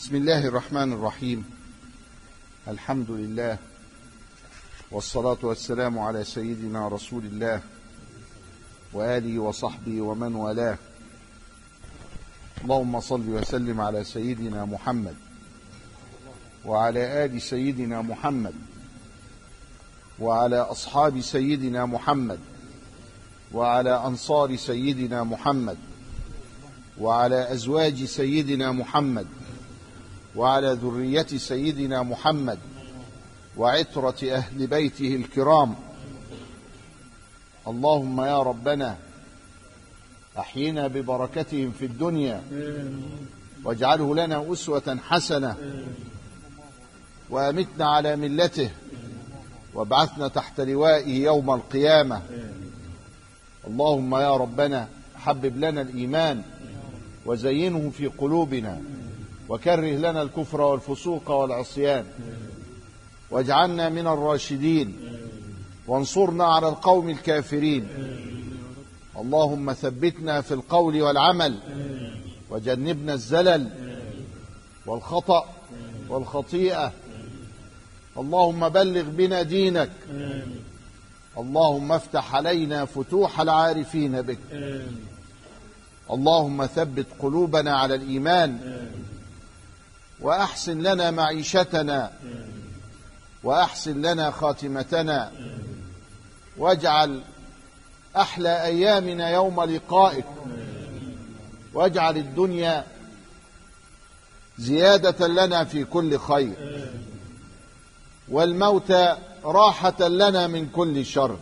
بسم الله الرحمن الرحيم. الحمد لله والصلاة والسلام على سيدنا رسول الله وآله وصحبه ومن والاه. اللهم صل وسلم على سيدنا محمد وعلى آل سيدنا محمد وعلى أصحاب سيدنا محمد وعلى أنصار سيدنا محمد وعلى أزواج سيدنا محمد وعلى ذرية سيدنا محمد وعترة أهل بيته الكرام. اللهم يا ربنا أحينا ببركتهم في الدنيا واجعله لنا أسوة حسنة وأمتنا على ملته وابعثنا تحت لوائه يوم القيامة. اللهم يا ربنا حبب لنا الإيمان وزينه في قلوبنا وكره لنا الكفر والفسوق والعصيان. واجعلنا من الراشدين. وانصرنا على القوم الكافرين. اللهم ثبتنا في القول والعمل. وجنبنا الزلل والخطأ والخطيئة. اللهم بلغ بنا دينك. اللهم افتح علينا فتوح العارفين بك. اللهم ثبت قلوبنا على الإيمان. وأحسن لنا معيشتنا. وأحسن لنا خاتمتنا. واجعل أحلى أيامنا يوم لقائك. واجعل الدنيا زيادة لنا في كل خير. والموت راحة لنا من كل شر.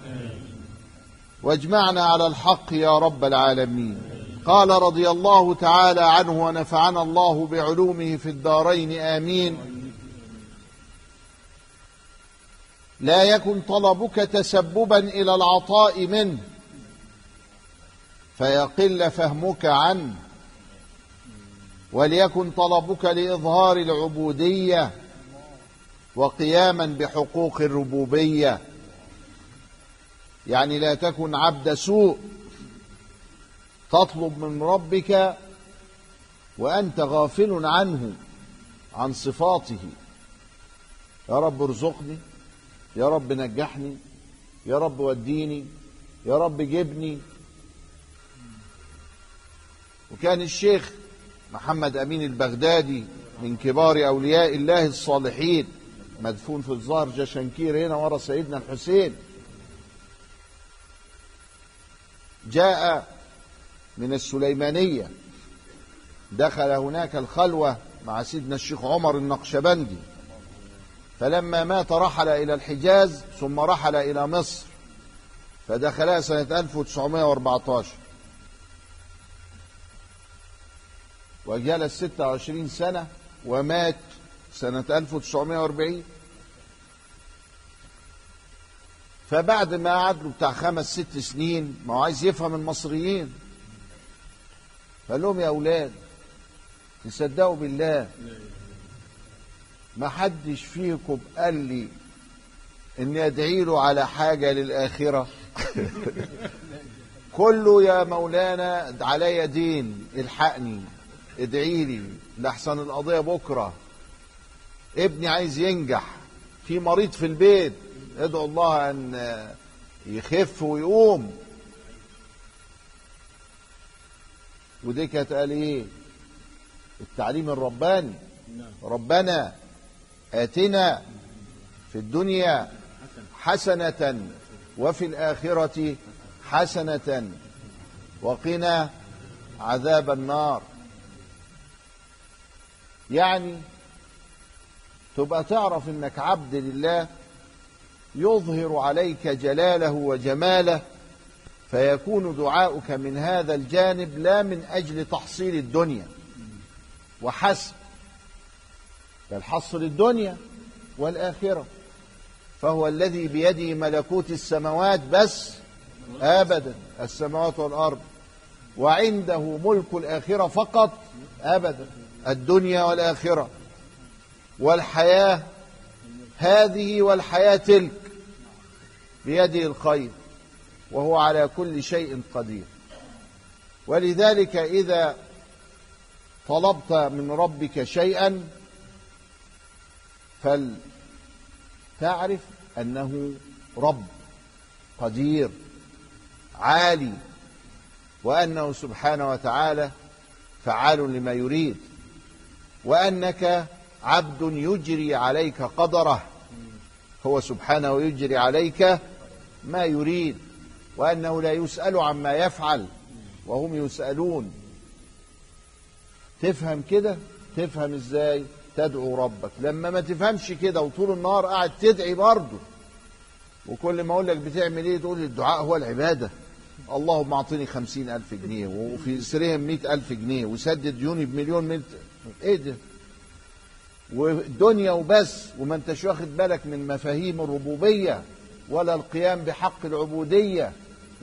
واجمعنا على الحق يا رب العالمين. قال رضي الله تعالى عنه ونفعنا الله بعلومه في الدارين آمين. لا يكن طلبك تسببا إلى العطاء منه فيقل فهمك عنه. وليكن طلبك لإظهار العبودية وقياما بحقوق الربوبية. يعني لا تكن عبد سوء. تطلب من ربك وأنت غافل عنه عن صفاته. يا رب ارزقني يا رب نجحني يا رب وديني يا رب جبني. وكان الشيخ محمد أمين البغدادي من كبار أولياء الله الصالحين مدفون في الظهر جشنكير هنا ورا سيدنا الحسين جاء من السليمانية. دخل هناك الخلوة مع سيدنا الشيخ عمر النقشبندي. فلما مات رحل إلى الحجاز ثم رحل إلى مصر. فدخلها سنة 1914 وجلس 26 سنة ومات سنة 1940 فبعد ما قعد له بتاع خمس ست سنين ما هو عايز يفهم المصريين. فقال لهم يا أولاد تصدقوا بالله. ما حدش فيكم قال لي اني ادعي له على حاجة للآخرة. كله يا مولانا عليا دين الحقني ادعي لي لحسن القضية بكرة. ابني عايز ينجح في مريض في البيت ادعو الله أن يخف ويقوم. ودي كانت قال إيه؟ التعليم الرباني. ربنا آتنا في الدنيا حسنة وفي الآخرة حسنة وقنا عذاب النار. يعني تبقى تعرف إنك عبد لله يظهر عليك جلاله وجماله فيكون دعاؤك من هذا الجانب لا من أجل تحصيل الدنيا. وحسب. بل حصل الدنيا والآخرة. فهو الذي بيده ملكوت السماوات بس أبدا. السماوات والأرض. وعنده ملك الآخرة فقط أبدا. الدنيا والآخرة. والحياة. هذه والحياة تلك. بيده الخير. وهو على كل شيء قدير. ولذلك إذا طلبت من ربك شيئا فلتعرف أنه رب قدير عالي وأنه سبحانه وتعالى فعال لما يريد وأنك عبد يجري عليك قدره هو سبحانه يجري عليك ما يريد. وأنه لا يسأل عما يفعل وهم يسألون. تفهم كده؟ تفهم إزاي تدعو ربك؟ لما ما تفهمش كده وطول النهار قاعد تدعي برضه وكل ما أقول لك بتعمل إيه؟ تقول الدعاء هو العبادة. اللهم أعطني خمسين ألف جنيه وفي سرهم مئة ألف جنيه وسدد ديوني بمليون ملت إيه ده؟ والدنيا وبس وما أنتش واخد بالك من مفاهيم الربوبية ولا القيام بحق العبودية.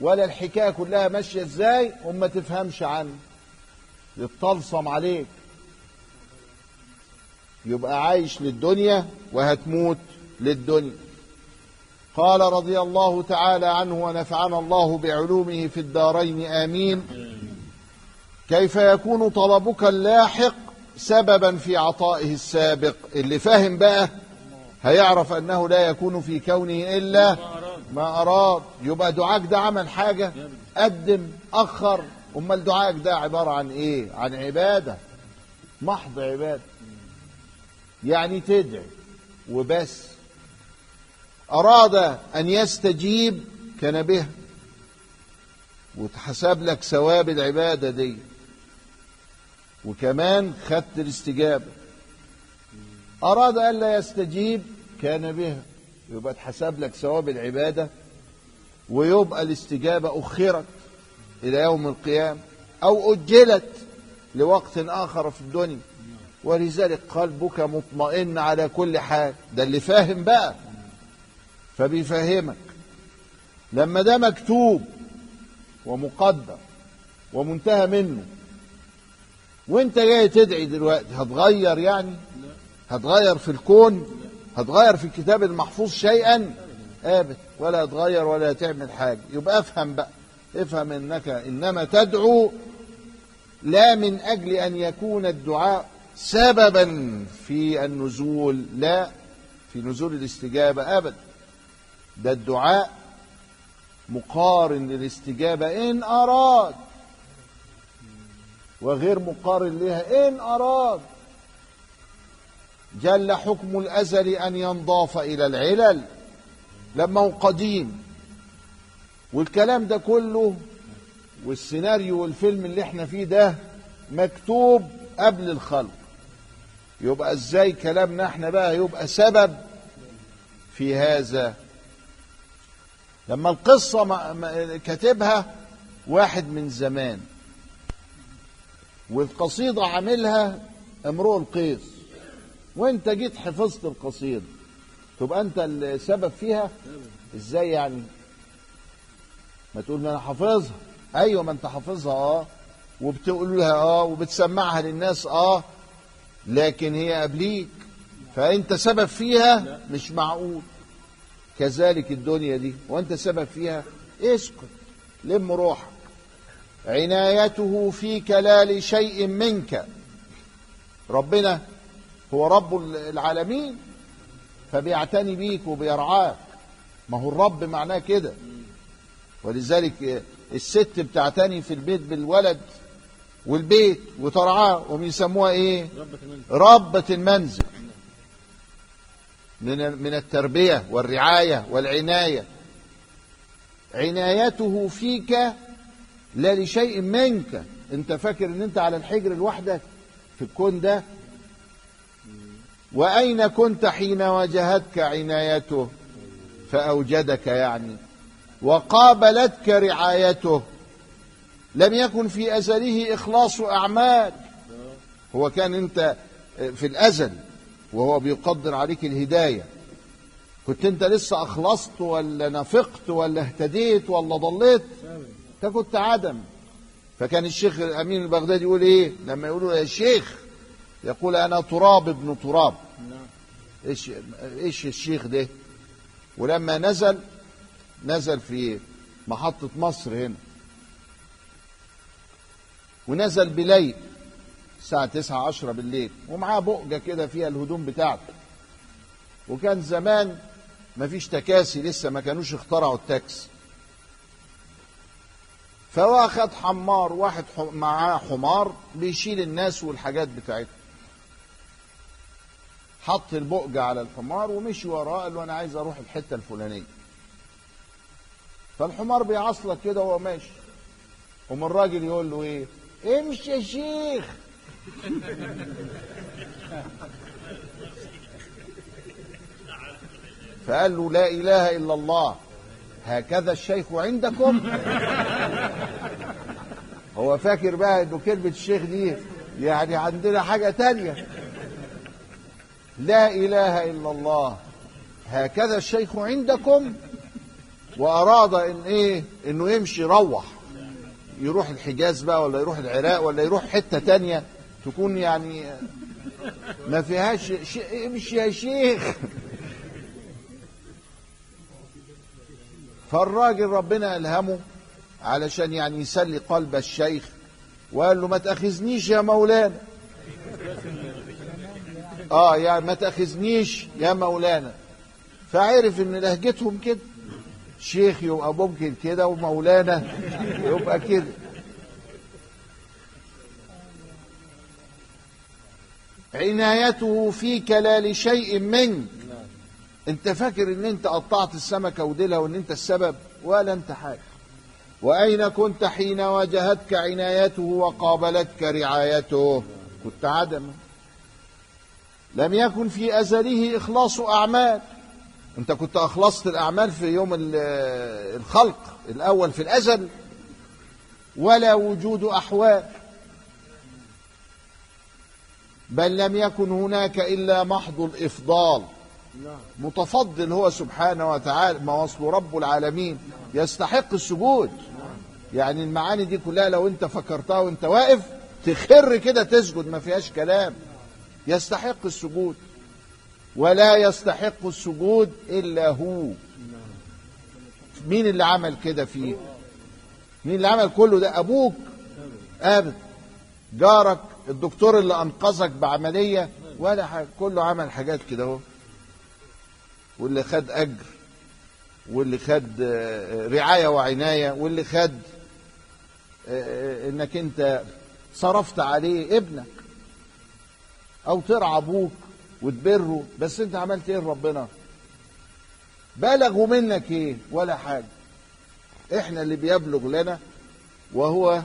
ولا الحكاية كلها ماشية إزاي وما تفهمش عنه. يتطلسم عليك. يبقى عايش للدنيا وهتموت للدنيا. قال رضي الله تعالى عنه ونفعنا الله بعلومه في الدارين آمين. كيف يكون طلبك اللاحق سببا في عطائه السابق؟ اللي فاهم بقى هيعرف أنه لا يكون في كونه إلا ما أراد يبقى دعاك ده عمل حاجة؟ قدم أخر. أمال دعاك ده عبارة عن إيه؟ عن عبادة. محض عبادة. يعني تدعي وبس. أراد أن يستجيب كان به. وتحسب لك ثواب العبادة دي. وكمان خدت الاستجابة. أراد أن لا يستجيب كان بها يبقى تحسب لك ثواب العبادة ويبقى الاستجابة أخرت إلى يوم القيامة أو أجلت لوقت آخر في الدنيا. ولذلك قلبك مطمئن على كل حال. ده اللي فاهم بقى. فبيفهمك. لما ده مكتوب ومقدر ومنتهى منه وانت جاي تدعي دلوقتي هتغير يعني؟ هتغير في الكون؟ هتغير في الكتاب المحفوظ شيئا؟ ابدا ولا هتغير ولا هتعمل حاجة. يبقى افهم بقى. افهم انك إنما تدعو لا من أجل أن يكون الدعاء سببا في النزول لا في نزول الاستجابة ابدا. ده الدعاء مقارن للاستجابة إن أراد وغير مقارن لها إن أراد. جل حكم الأزل أن ينضاف إلى العلل. لما هو قديم. والكلام ده كله والسيناريو والفيلم اللي إحنا فيه ده مكتوب قبل الخلق. يبقى إزاي كلامنا إحنا بقى يبقى سبب في هذا؟ لما القصة كاتبها واحد من زمان. والقصيدة عاملها امرؤ القيس. وانت جيت حفظت القصيدة. تبقى أنت السبب فيها؟ إزاي يعني؟ ما تقول أنا حافظها. أيوه ما أنت حافظها آه. وبتقول لها آه وبتسمعها للناس آه. لكن هي قبليك. فأنت سبب فيها مش معقول. كذلك الدنيا دي. وأنت سبب فيها اسكت لم روحك. عنايته فيك لا لشيء منك. ربنا هو رب العالمين فبيعتني بيك وبيرعاك. ما هو الرب معناه كده. ولذلك الست بتعتني في البيت بالولد والبيت وترعاه وبيسموها إيه؟ ربة المنزل. من من التربية والرعاية والعناية. عنايته فيك لا لشيء منك. أنت فاكر إن أنت على الحجر لوحدك؟ في الكون ده وأين كنت حين واجهتك عنايته؟ فأوجدك يعني. وقابلتك رعايته. لم يكن في أزله إخلاص أعمال. هو كان أنت في الأزل وهو بيقدر عليك الهداية. كنت أنت لسه أخلصت ولا نفقت ولا اهتديت ولا ضليت؟ انت كنت عدم. فكان الشيخ الأمين البغدادي يقول إيه؟ لما يقولوا يا شيخ يقول أنا تراب ابن تراب. إيش إيش الشيخ ده؟ ولما نزل نزل في محطة مصر هنا. ونزل بليل الساعة تسعة عشرة بالليل. ومعاه بؤجة كده فيها الهدوم بتاعته. وكان زمان مفيش تكاسي لسه ما كانوش اخترعوا التاكسي. فهو خد حمار واحد معاه حمار بيشيل الناس والحاجات بتاعتهم. حط البؤجة على الحمار ومشي وراه قال له أنا عايز أروح الحتة الفلانية. فالحمار بيعصلك كده وهو ماشي. قوم الراجل يقول له إيه؟ امشي يا شيخ. فقال له لا إله إلا الله هكذا الشيخ عندكم؟ هو فاكر بقى إنه كلمة الشيخ دي يعني عندنا حاجة تانية. لا إله إلا الله. هكذا الشيخ عندكم وأراد إن إيه؟ إنه يمشي يروح. يروح الحجاز بقى ولا يروح العراق ولا يروح حتة تانية تكون يعني ما فيهاش شيء امشي يا شيخ. فالراجل ربنا ألهمه علشان يعني يسلي قلب الشيخ وقال له ما تأخذنيش يا مولانا. آه يعني ما تأخذنيش يا مولانا. فعرف إن لهجتهم كده. شيخ يبقى ممكن كده ومولانا يبقى كده. عنايته فيك لا لشيء منك أنت فاكر إن أنت قطعت السمكة وديلها وإن أنت السبب؟ ولا أنت حاجة. وأين كنت حين واجهتك عنايته وقابلتك رعايته؟ كنت عدما لم يكن في ازله إخلاص أعمال. أنت كنت أخلصت الأعمال في يوم ال- الخلق الأول في الأزل ولا وجود أحوال. بل لم يكن هناك إلا محض الإفضال. متفضل هو سبحانه وتعالى ما وصله رب العالمين يستحق السجود. يعني المعاني دي كلها لو أنت فكرتها وأنت واقف تخر كده تسجد ما فيهاش كلام. يستحق السجود. ولا يستحق السجود إلا هو. مين اللي عمل كده فيه؟ مين اللي عمل كله ده؟ أبوك. ابدا جارك. الدكتور اللي أنقذك بعملية. ولا حاجة. كله عمل حاجات كده أهو. واللي خد أجر. واللي خد آه، رعاية وعناية. واللي خد آه، إنك أنت صرفت عليه ابنك. أو ترعى أبوك وتبره بس أنت عملت إيه لربنا؟ بلغوا منك إيه؟ ولا حاجة. إحنا اللي بيبلغ لنا وهو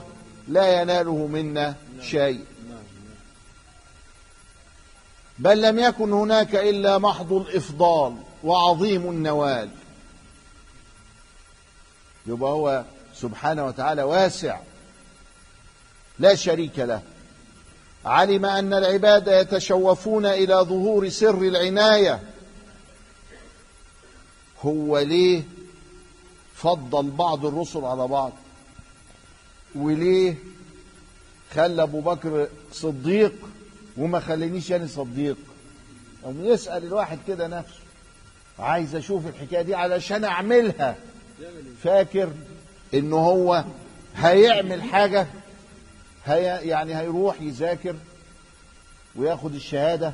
لا يناله منا شيء. بل لم يكن هناك إلا محض الإفضال وعظيم النوال. يبقى هو سبحانه وتعالى واسع لا شريك له. علم أن العباد يتشوفون إلى ظهور سر العناية. هو ليه فضل بعض الرسل على بعض؟ وليه خلى أبو بكر صديق وما خلينيش أنا صديق؟ أو يسأل الواحد كده نفسه. عايز أشوف الحكاية دي علشان أعملها. فاكر إن هو هيعمل حاجة هي يعني هيروح يذاكر وياخد الشهادة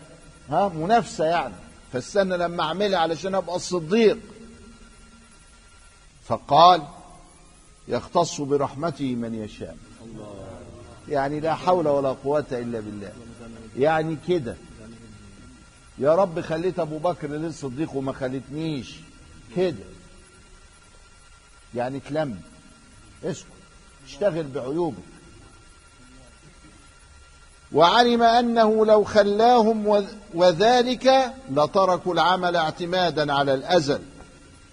ها منافسة يعني. فاستنى لما أعملها علشان أبقى الصديق. فقال يختص برحمته من يشاء. يعني لا حول ولا قوة إلا بالله. يعني كده. يا رب خليت أبو بكر للصديق وما خليتنيش كده. يعني تلم اسكت. اشتغل بعيوبك. وعلم أنه لو خلاهم وذ- وذلك لتركوا العمل اعتمادا على الأزل.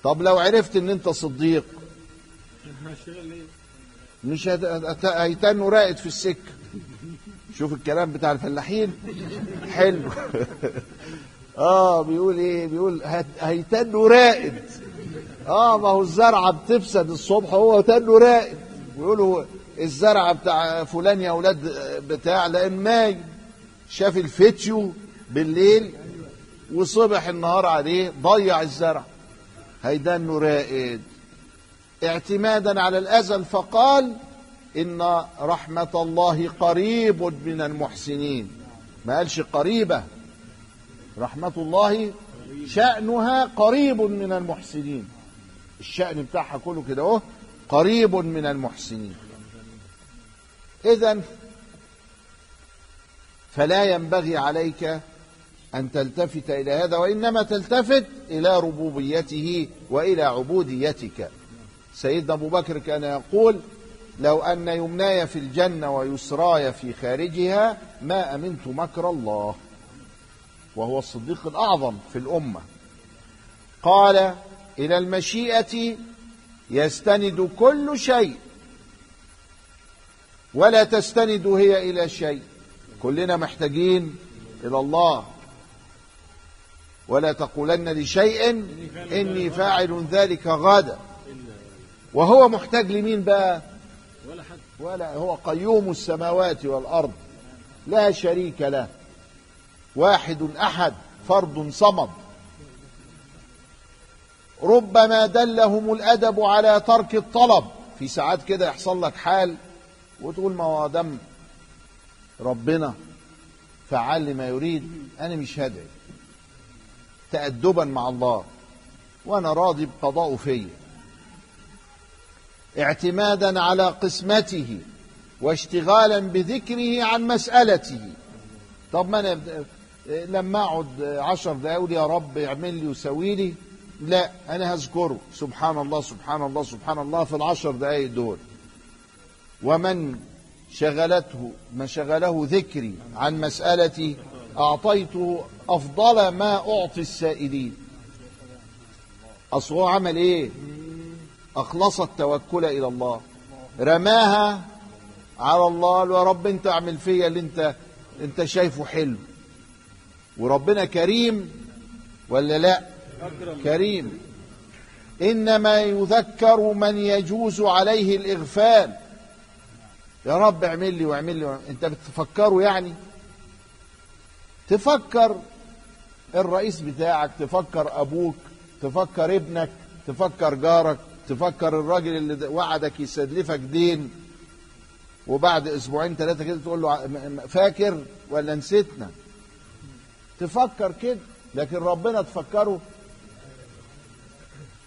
طب لو عرفت إن أنت صديق. مش هيتنوا رائد في السكة. شوف الكلام بتاع الفلاحين. حلو. آه بيقول إيه؟ بيقول هيتنوا رائد آه ما هو الزرعة بتفسد الصبح هو تنه رائد ويقولوا الزرعه بتاع فلان يا أولاد بتاع لأن نايم شاف الفتيو بالليل وصبح النهار عليه ضيع الزرع. هيدنه رائد. اعتمادا على الأزل فقال إن رحمة الله قريب من المحسنين. ما قالش قريبة. رحمة الله شأنها قريب من المحسنين. الشأن بتاعها كله كده أهو قريب من المحسنين. إذا فلا ينبغي عليك أن تلتفت إلى هذا وإنما تلتفت إلى ربوبيته وإلى عبوديتك. سيدنا أبو بكر كان يقول لو أن يمناي في الجنة ويسراي في خارجها ما أمنت مكر الله. وهو الصديق الأعظم في الأمة. قال إلى المشيئة يستند كل شيء ولا تستند هي إلى شيء. كلنا محتاجين إلى الله. ولا تقولن لشيء إني فاعل ذلك غدا وهو محتاج لمين بقى؟ ولا حد. ولا هو قيوم السماوات والأرض. لا شريك له. واحد أحد فرد صمد. ربما دلهم الأدب على ترك الطلب. في ساعات كده يحصل لك حال وتقول ما هو دم ربنا فعل لما يريد أنا مش هدعي. تأدبا مع الله. وأنا راضي بقضاءه فيا. اعتمادا على قسمته واشتغالا بذكره عن مسألته. طب ما أنا لما أقعد عشر دقايق يا رب اعمل لي وسوي لي. لا أنا هذكره. سبحان الله سبحان الله سبحان الله في العشر دقايق دول. ومن شغلته ما شغله ذكري عن مسألتي أعطيته أفضل ما أعطي السائلين. أصل هو عمل إيه؟ أخلص التوكل إلى الله. رماها على الله قال يا رب أنت اعمل فيا اللي أنت أنت شايفه حلو. وربنا كريم ولا لا؟ كريم. إنما يذكر من يجوز عليه الإغفال. يا رب اعمل لي واعمل لي. انت بتفكره يعني؟ تفكر الرئيس بتاعك تفكر أبوك تفكر ابنك تفكر جارك تفكر الراجل اللي وعدك يستدلفك دين. وبعد أسبوعين ثلاثة كده تقول له فاكر ولا نسيتنا؟ تفكر كده لكن ربنا تفكره.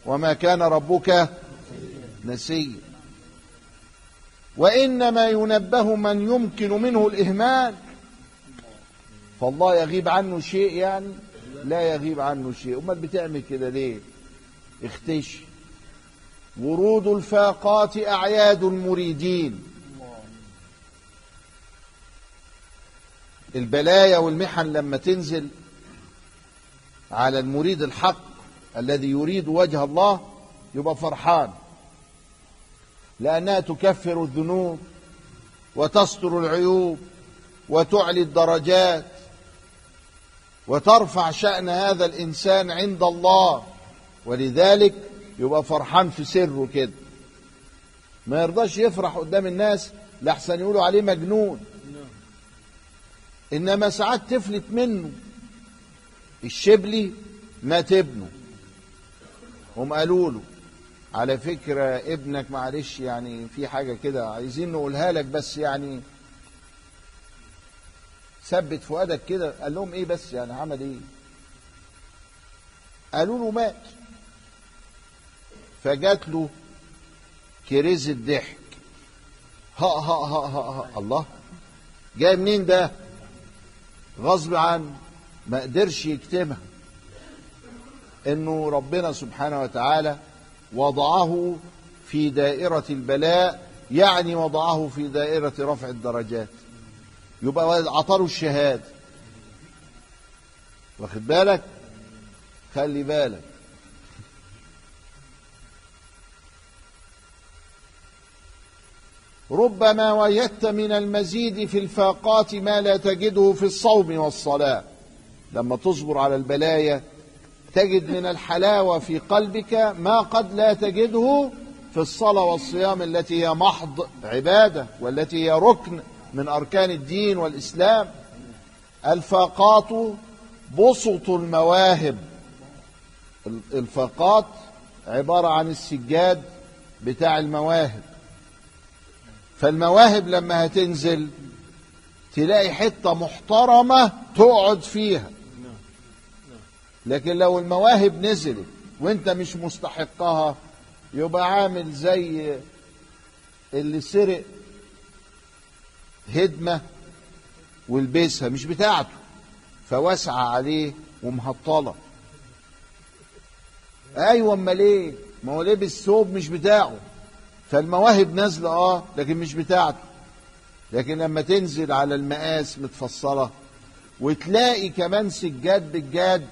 وما كان ربك نسيا. وإنما ينبه من يمكن منه الإهمال. فالله يغيب عنه شيء يعني لا يغيب عنه شيء. أمال بتعمل كده ليه؟ اختش. ورود الفاقات أعياد المريدين. البلايا والمحن لما تنزل على المريد الحق الذي يريد وجه الله يبقى فرحان. لأنها تكفر الذنوب وتستر العيوب وتعلي الدرجات وترفع شأن هذا الإنسان عند الله. ولذلك يبقى فرحان في سره كده. ما يرضاش يفرح قدام الناس لحسن يقولوا عليه مجنون. إنما ساعات تفلت منه. الشبلي مات ابنه. هم قالوا له على فكرة ابنك معلش يعني في حاجة كده عايزين نقولها لك بس يعني ثبت فؤادك كده. قال لهم إيه بس يعني عمل إيه؟ قالوا له مات. فجات له كريز الضحك. ها ها ها ها, ها. الله. جاي منين ده؟ غصب عنه ما قدرش يكتبها إنه ربنا سبحانه وتعالى وضعه في دائرة البلاء يعني وضعه في دائرة رفع الدرجات. يبقى عطاله الشهادة واخد بالك؟ خلي بالك. ربما وجدت من المزيد في الفاقات ما لا تجده في الصوم والصلاة. لما تصبر على البلايا تجد من الحلاوة في قلبك ما قد لا تجده في الصلاة والصيام التي هي محض عبادة والتي هي ركن من أركان الدين والإسلام. الفاقات بسط المواهب. الفاقات عبارة عن السجاد بتاع المواهب. فالمواهب لما هتنزل تلاقي حتة محترمة تقعد فيها. لكن لو المواهب نزلت وانت مش مستحقها يبقى عامل زي اللي سرق هدمة ولبسها مش بتاعته فواسعة عليه ومهطلة. أيوه امال إيه ما هو لبس ثوب مش بتاعه. فالمواهب نازلة آه لكن مش بتاعته. لكن لما تنزل على المقاس متفصلة وتلاقي كمان سجاد بالجاد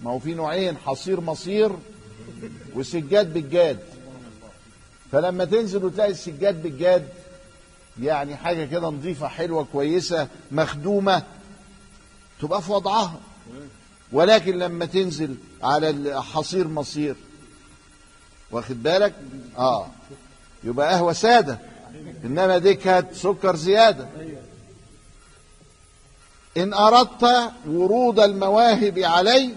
ما هو في نوعين حصير مصير وسجاد بالجاد فلما تنزل وتلاقي السجاد بالجاد يعني حاجة كده نظيفة حلوة كويسة مخدومة تبقى في وضعها. ولكن لما تنزل على الحصير مصير واخد بالك؟ آه. يبقى قهوة سادة إنما دي كانت سكر زيادة. إن أردت ورود المواهب عليك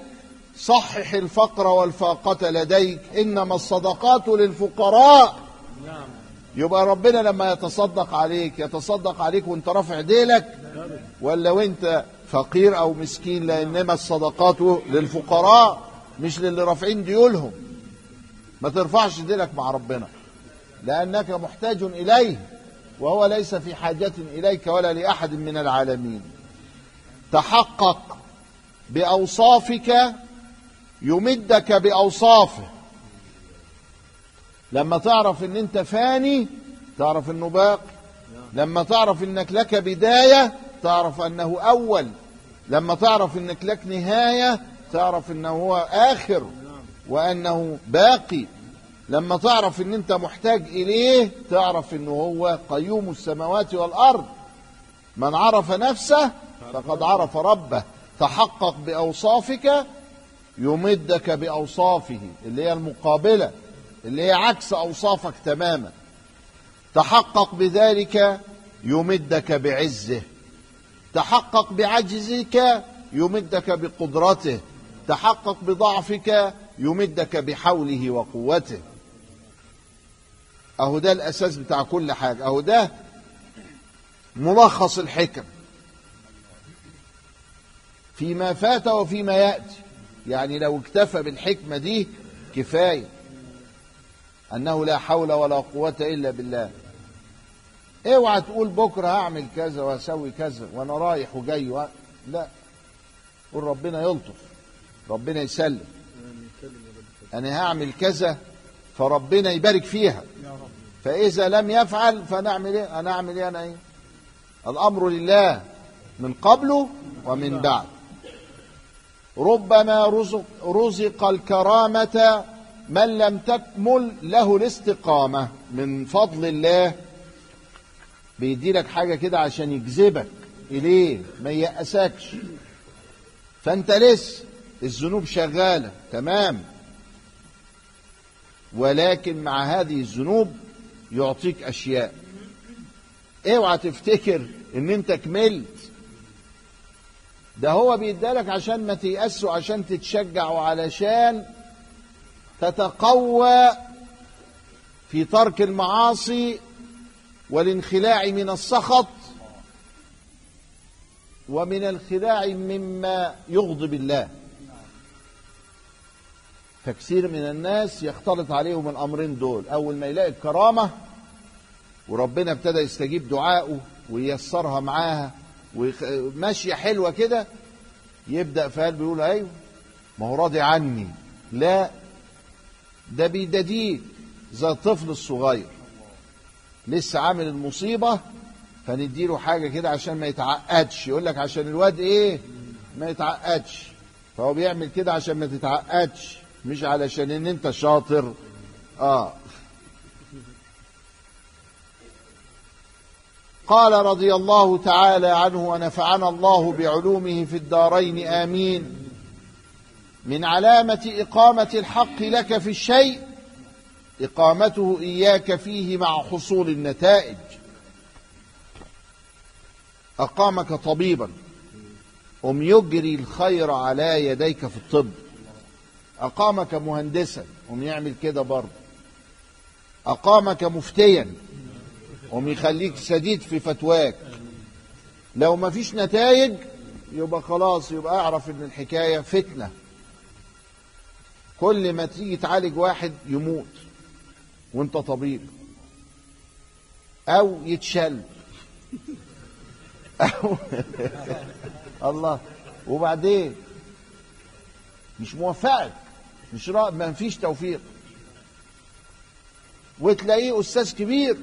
صحح الفقر والفاقة لديك. إنما الصدقات للفقراء. يبقى ربنا لما يتصدق عليك يتصدق عليك وانت رافع ديلك. ولا وانت فقير أو مسكين لإنما الصدقات للفقراء مش للي رافعين ديولهم. ما ترفعش ديلك مع ربنا لأنك محتاج إليه وهو ليس في حاجة إليك ولا لأحد من العالمين. تحقق بأوصافك يمدك بأوصافه. لما تعرف إن أنت فاني تعرف إنه باقي لما تعرف إنك لك بداية تعرف أنه أول. لما تعرف إنك لك نهاية تعرف إنه هو آخر وأنه باقي. لما تعرف إن أنت محتاج إليه تعرف إنه هو قيوم السماوات والأرض. من عرف نفسه فقد عرف ربه. تحقق بأوصافك يمدك بأوصافه اللي هي المقابلة اللي هي عكس أوصافك تماما. تحقق بذلك يمدك بعزه. تحقق بعجزك يمدك بقدرته. تحقق بضعفك يمدك بحوله وقوته. أهو ده الأساس بتاع كل حاجة. أهو ده ملخص الحكم. فيما فات وفيما يأتي. يعني لو اكتفى بالحكمة دي كفاية أنه لا حول ولا قوة إلا بالله. اوعى تقول بكرة هعمل كذا واسوي كذا وأنا رايح وجاي و... لا قول ربنا يلطف ربنا يسلم. أنا هعمل كذا فربنا يبارك فيها. فإذا لم يفعل فنعمل إيه؟ أنا أعمل إيه أنا إيه؟ الأمر لله من قبله ومن بعد. ربما رزق, رزق الكرامة من لم تكمل له الاستقامة. من فضل الله. بيدي لك حاجة كده عشان يجذبك إليه ما يأسكش. فأنت لسه الذنوب شغالة تمام. ولكن مع هذه الذنوب يعطيك أشياء. اوعى تفتكر إن أنت كملت. ده هو بيدالك عشان ما تيأس وعشان تتشجع وعلشان تتقوى في ترك المعاصي والانخلاع من السخط ومن الخلاع مما يغضب الله فكثير من الناس يختلط عليهم الأمرين دول. أول ما يلاقي الكرامة وربنا ابتدى يستجيب دعائه وييسرها معاها وماشيه حلوة كده يبدأ في قلبه يقول أيوه ما هو راضي عني. لا ده بيداديك زي الطفل الصغير. لسه عامل المصيبة فنديله حاجة كده عشان ما يتعقدش. يقول لك عشان الواد إيه؟ ما يتعقدش. فهو بيعمل كده عشان ما تتعقدش مش علشان إن أنت شاطر. آه. قال رضي الله تعالى عنه ونفعنا الله بعلومه في الدارين آمين. من علامة إقامة الحق لك في الشيء إقامته إياك فيه مع حصول النتائج. أقامك طبيبا ام يجري الخير على يديك في الطب. أقامك مهندسا ام يعمل كده برضه. أقامك مفتيا وميخليك سديد في فتواك. لو ما فيش نتائج يبقى خلاص يبقى أعرف إن الحكاية فتنة. كل ما تيجي تعالج واحد يموت وأنت طبيب. أو يتشل. أو الله. وبعدين مش موفقك مش. ما فيش توفيق. وتلاقيه أستاذ كبير.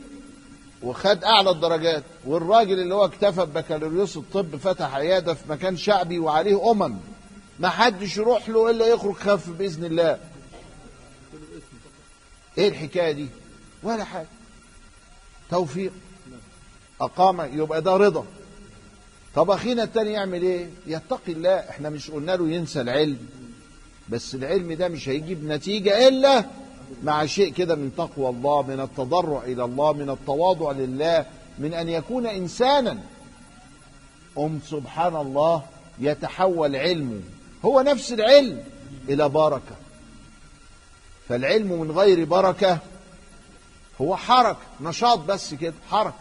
وخد أعلى الدرجات. والراجل اللي هو اكتفى ببكالوريوس الطب فتح عيادة في مكان شعبي وعليه أمم. ما حدش يروح له إلا يخرج خف بإذن الله. إيه الحكاية دي؟ ولا حاجة. توفيق. أقام يبقى ده رضا. طب أخينا التاني يعمل إيه؟ يتقي الله. إحنا مش قلنا له ينسى العلم. بس العلم ده مش هيجيب نتيجة إلا مع شيء كده من تقوى الله من التضرع إلى الله من التواضع لله من أن يكون إنسانا. ام سبحان الله يتحول علمه هو نفس العلم إلى بركة. فالعلم من غير بركة هو حركة نشاط بس كده حركة.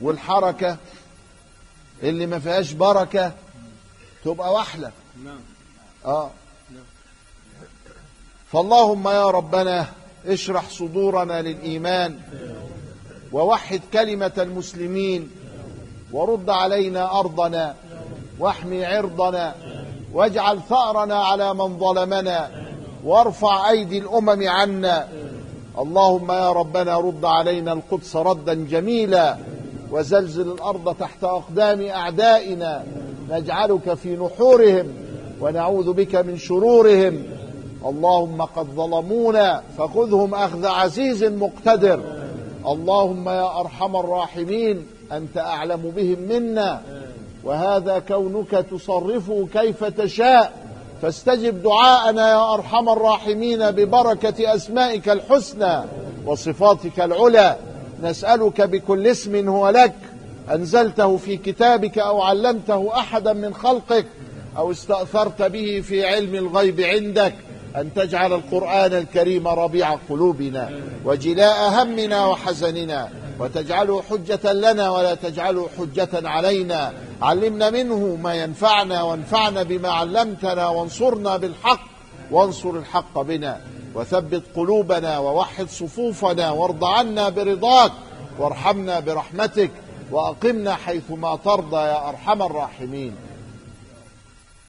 والحركة اللي ما فيهاش بركة تبقى وحلة. نعم. آه. فاللهم يا ربنا اشرح صدورنا للإيمان ووحد كلمة المسلمين ورد علينا أرضنا واحمي عرضنا واجعل ثأرنا على من ظلمنا وارفع أيدي الأمم عنا. اللهم يا ربنا رد علينا القدس ردا جميلا وزلزل الأرض تحت أقدام أعدائنا. نجعلك في نحورهم ونعوذ بك من شرورهم. اللهم قد ظلمونا فخذهم أخذ عزيز مقتدر. اللهم يا أرحم الراحمين أنت أعلم بهم منا. وهذا كونك تصرفه كيف تشاء. فاستجب دعاءنا يا أرحم الراحمين ببركة أسمائك الحسنى وصفاتك العلى. نسألك بكل اسم هو لك. أنزلته في كتابك أو علمته أحدا من خلقك أو استأثرت به في علم الغيب عندك. أن تجعل القرآن الكريم ربيع قلوبنا وجلاء همنا وحزننا وتجعله حجة لنا ولا تجعله حجة علينا. علمنا منه ما ينفعنا وانفعنا بما علمتنا وانصرنا بالحق وانصر الحق بنا. وثبت قلوبنا ووحد صفوفنا وارض عنا برضاك وارحمنا برحمتك وأقمنا حيثما ترضى يا أرحم الراحمين.